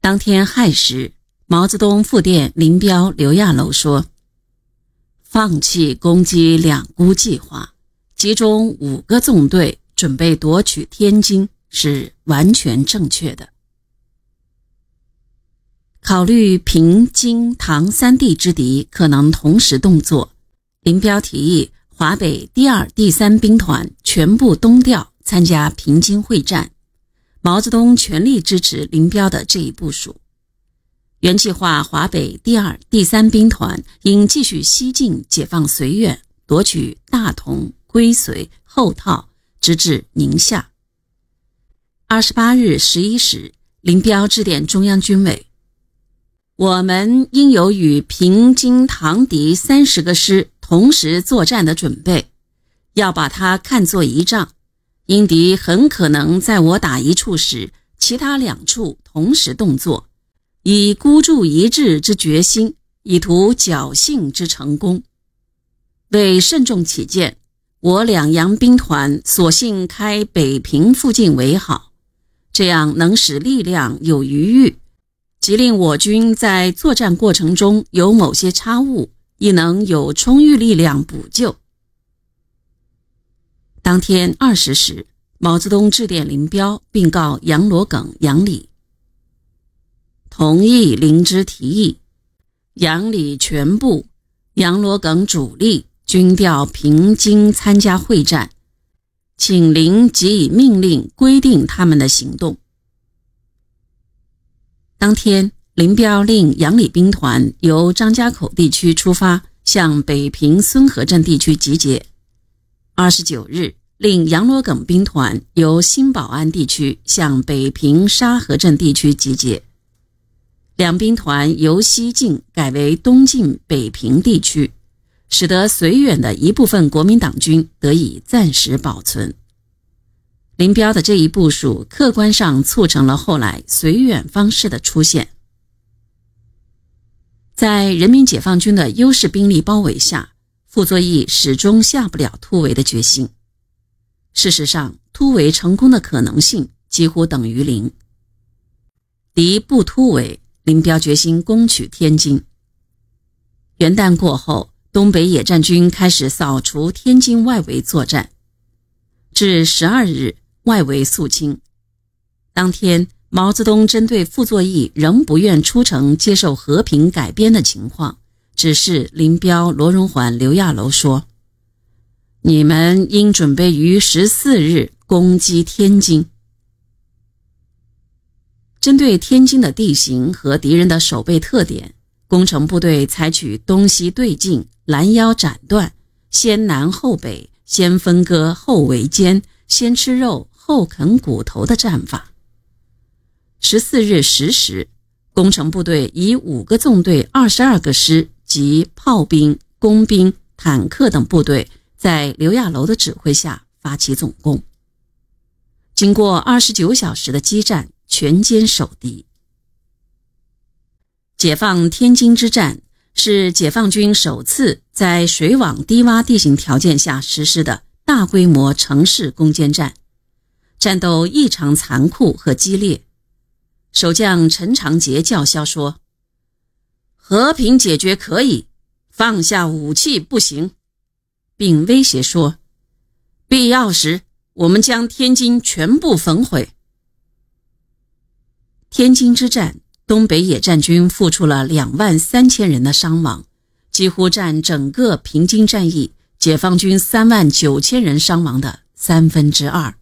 当天亥时，毛泽东复电林彪、刘亚楼说：“放弃攻击两沽计划，集中五个纵队准备夺取天津，是完全正确的。考虑平、津、唐三地之敌可能同时动作，林彪提议华北第二、第三兵团全部东调参加平津会战。”毛泽东全力支持林彪的这一部署。原计划，华北第二、第三兵团应继续西进，解放绥远，夺取大同、归绥、后套，直至宁夏。二十八日十一时，林彪致电中央军委：“我们应有与平津唐敌三十个师同时作战的准备，要把它看作一仗。”英敌很可能在我打一处时，其他两处同时动作，以孤注一掷之决心，以图侥幸之成功。为慎重起见，我两洋兵团索性开北平附近为好，这样能使力量有余裕，即令我军在作战过程中有某些差误，亦能有充裕力量补救。当天二十时，毛泽东致电林彪，并告杨罗耿、杨礼同意林之提议，杨礼全部、杨罗耿主力均调平津参加会战，请林即以命令规定他们的行动。当天，林彪令杨礼兵团由张家口地区出发，向北平孙河镇地区集结。二十九日，令杨罗耿兵团由新保安地区向北平沙河镇地区集结。两兵团由西进改为东进北平地区，使得绥远的一部分国民党军得以暂时保存。林彪的这一部署，客观上促成了后来绥远方式的出现。在人民解放军的优势兵力包围下。傅作义始终下不了突围的决心。事实上，突围成功的可能性几乎等于零。敌不突围，林彪决心攻取天津。元旦过后，东北野战军开始扫除天津外围作战，至十二日，外围肃清。当天，毛泽东针对傅作义仍不愿出城接受和平改编的情况。指示林彪、罗荣桓、刘亚楼说：“你们应准备于十四日攻击天津。针对天津的地形和敌人的守备特点，工程部队采取东西对进、拦腰斩断、先南后北、先分割后围歼、先吃肉后啃骨头的战法。十四日十时，工程部队以五个纵队、二十二个师。”及炮兵、工兵、坦克等部队，在刘亚楼的指挥下发起总攻。经过二十九小时的激战，全歼守敌。解放天津之战是解放军首次在水网低洼地形条件下实施的大规模城市攻坚战，战斗异常残酷和激烈。守将陈长捷叫嚣说。和平解决可以，放下武器不行，并威胁说，必要时我们将天津全部焚毁。天津之战，东北野战军付出了两万三千人的伤亡，几乎占整个平津战役解放军三万九千人伤亡的三分之二。